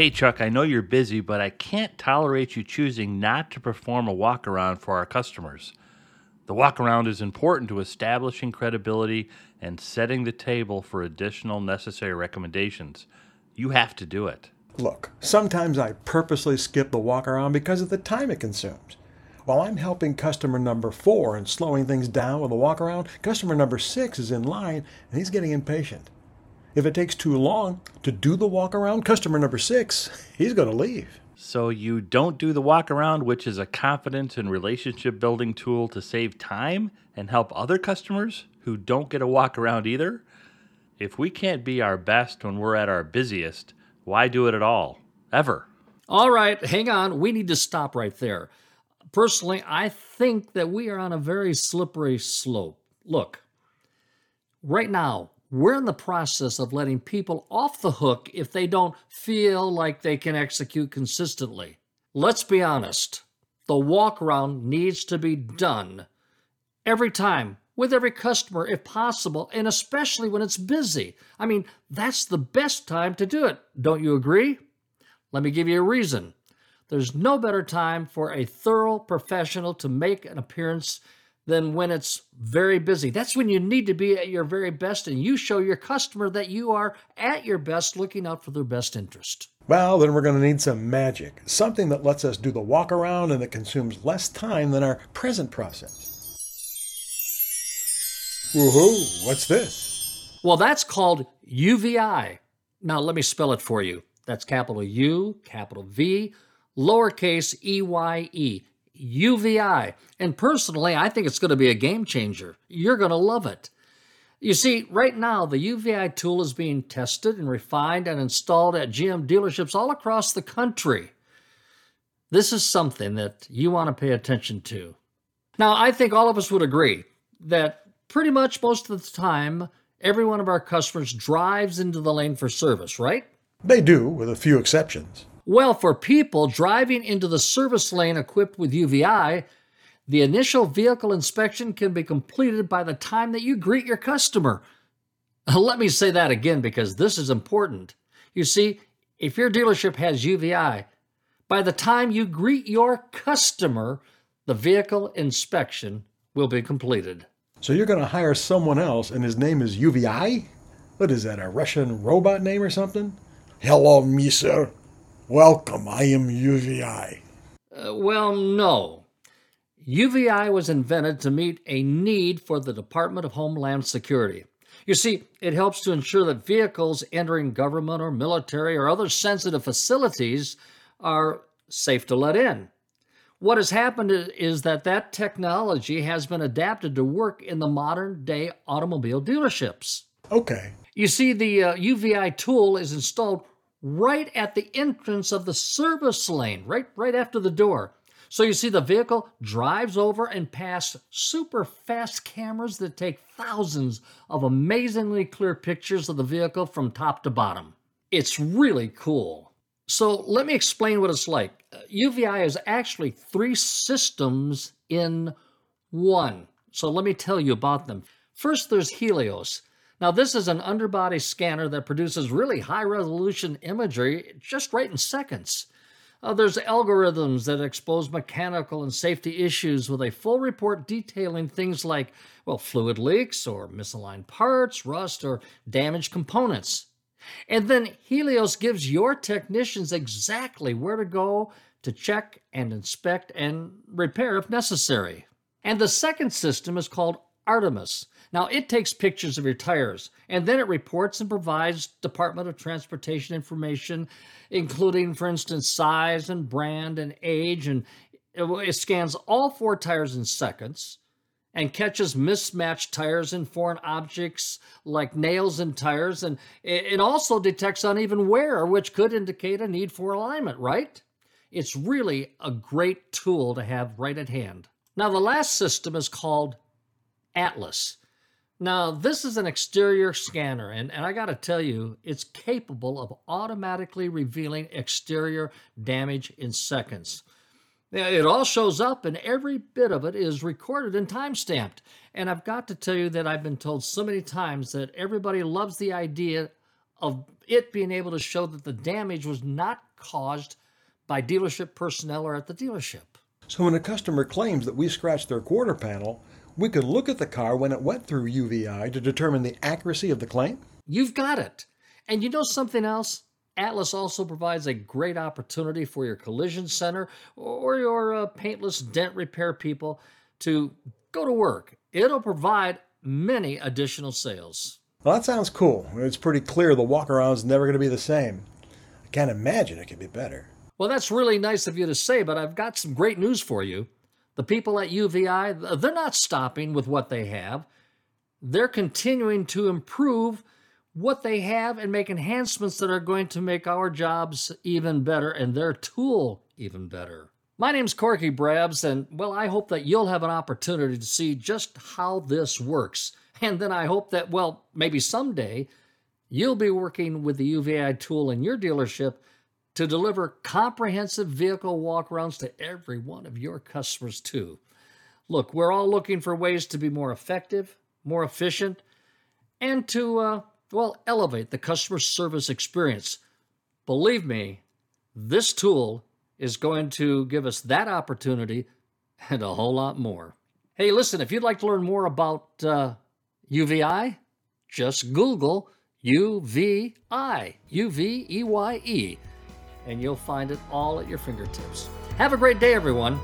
Hey, Chuck, I know you're busy, but I can't tolerate you choosing not to perform a walk around for our customers. The walk around is important to establishing credibility and setting the table for additional necessary recommendations. You have to do it. Look, sometimes I purposely skip the walk around because of the time it consumes. While I'm helping customer number four and slowing things down with a walk around, customer number six is in line and he's getting impatient. If it takes too long to do the walk around, customer number six, he's going to leave. So you don't do the walk around, which is a confidence and relationship building tool to save time and help other customers who don't get a walk around either? If we can't be our best when we're at our busiest, why do it at all? Ever. All right, hang on. We need to stop right there. Personally, I think that we are on a very slippery slope. Look, right now, we're in the process of letting people off the hook if they don't feel like they can execute consistently. Let's be honest, the walk around needs to be done every time with every customer if possible, and especially when it's busy. I mean, that's the best time to do it. Don't you agree? Let me give you a reason. There's no better time for a thorough professional to make an appearance than when it's very busy. That's when you need to be at your very best and you show your customer that you are at your best looking out for their best interest. Well, then we're going to need some magic, something that lets us do the walk around and that consumes less time than our present process. Woohoo, what's this? Well, that's called UVeye. Now, let me spell it for you. That's capital U, capital V, lowercase e y e. UVeye. And personally, I think it's going to be a game changer. You're going to love it. You see, right now, the UVeye tool is being tested and refined and installed at GM dealerships all across the country. This is something that you want to pay attention to. Now, I think all of us would agree that pretty much most of the time, every one of our customers drives into the lane for service, right? They do, with a few exceptions. Well, for people driving into the service lane equipped with UVeye, the initial vehicle inspection can be completed by the time that you greet your customer. Let me say that again because this is important. You see, if your dealership has UVeye, by the time you greet your customer, the vehicle inspection will be completed. So you're going to hire someone else and his name is UVeye? What is that, a Russian robot name or something? Hello, me, sir. Welcome, I am UVeye. Uh, well, no. UVeye was invented to meet a need for the Department of Homeland Security. You see, it helps to ensure that vehicles entering government or military or other sensitive facilities are safe to let in. What has happened is that that technology has been adapted to work in the modern day automobile dealerships. Okay. You see, the uh, UVeye tool is installed right at the entrance of the service lane, right, right after the door. So you see the vehicle drives over and past super fast cameras that take thousands of amazingly clear pictures of the vehicle from top to bottom. It's really cool. So let me explain what it's like. Uh, UVeye is actually three systems in one. So let me tell you about them. First, there's Helios. Now, this is an underbody scanner that produces really high resolution imagery just right in seconds. Uh, there's algorithms that expose mechanical and safety issues with a full report detailing things like, well, fluid leaks or misaligned parts, rust, or damaged components. And then Helios gives your technicians exactly where to go to check and inspect and repair if necessary. And the second system is called Artemis. Now, it takes pictures of your tires and then it reports and provides Department of Transportation information, including, for instance, size and brand and age. And it scans all four tires in seconds and catches mismatched tires and foreign objects like nails in tires. And it also detects uneven wear, which could indicate a need for alignment, right? It's really a great tool to have right at hand. Now, the last system is called Atlas. Now, this is an exterior scanner, and, and I got to tell you, it's capable of automatically revealing exterior damage in seconds. It all shows up, and every bit of it is recorded and time stamped. And I've got to tell you that I've been told so many times that everybody loves the idea of it being able to show that the damage was not caused by dealership personnel or at the dealership. So when a customer claims that we scratched their quarter panel, we could look at the car when it went through UVeye to determine the accuracy of the claim? You've got it. And you know something else? Atlas also provides a great opportunity for your collision center or your uh, paintless dent repair people to go to work. It'll provide many additional sales. Well, that sounds cool. It's pretty clear the walk around's never going to be the same. I can't imagine it could be better. Well, that's really nice of you to say, but I've got some great news for you. The people at UVeye, they're not stopping with what they have. They're continuing to improve what they have and make enhancements that are going to make our jobs even better and their tool even better. My name's Corky Brabbs, and well, I hope that you'll have an opportunity to see just how this works. And then I hope that, well, maybe someday you'll be working with the UVeye tool in your dealership to deliver comprehensive vehicle walkarounds to every one of your customers, too. Look, we're all looking for ways to be more effective, more efficient, and to, uh, well, elevate the customer service experience. Believe me, this tool is going to give us that opportunity and a whole lot more. Hey, listen, if you'd like to learn more about uh, UVeye, just Google UVeye, U V E Y E, and you'll find it all at your fingertips. Have a great day, everyone.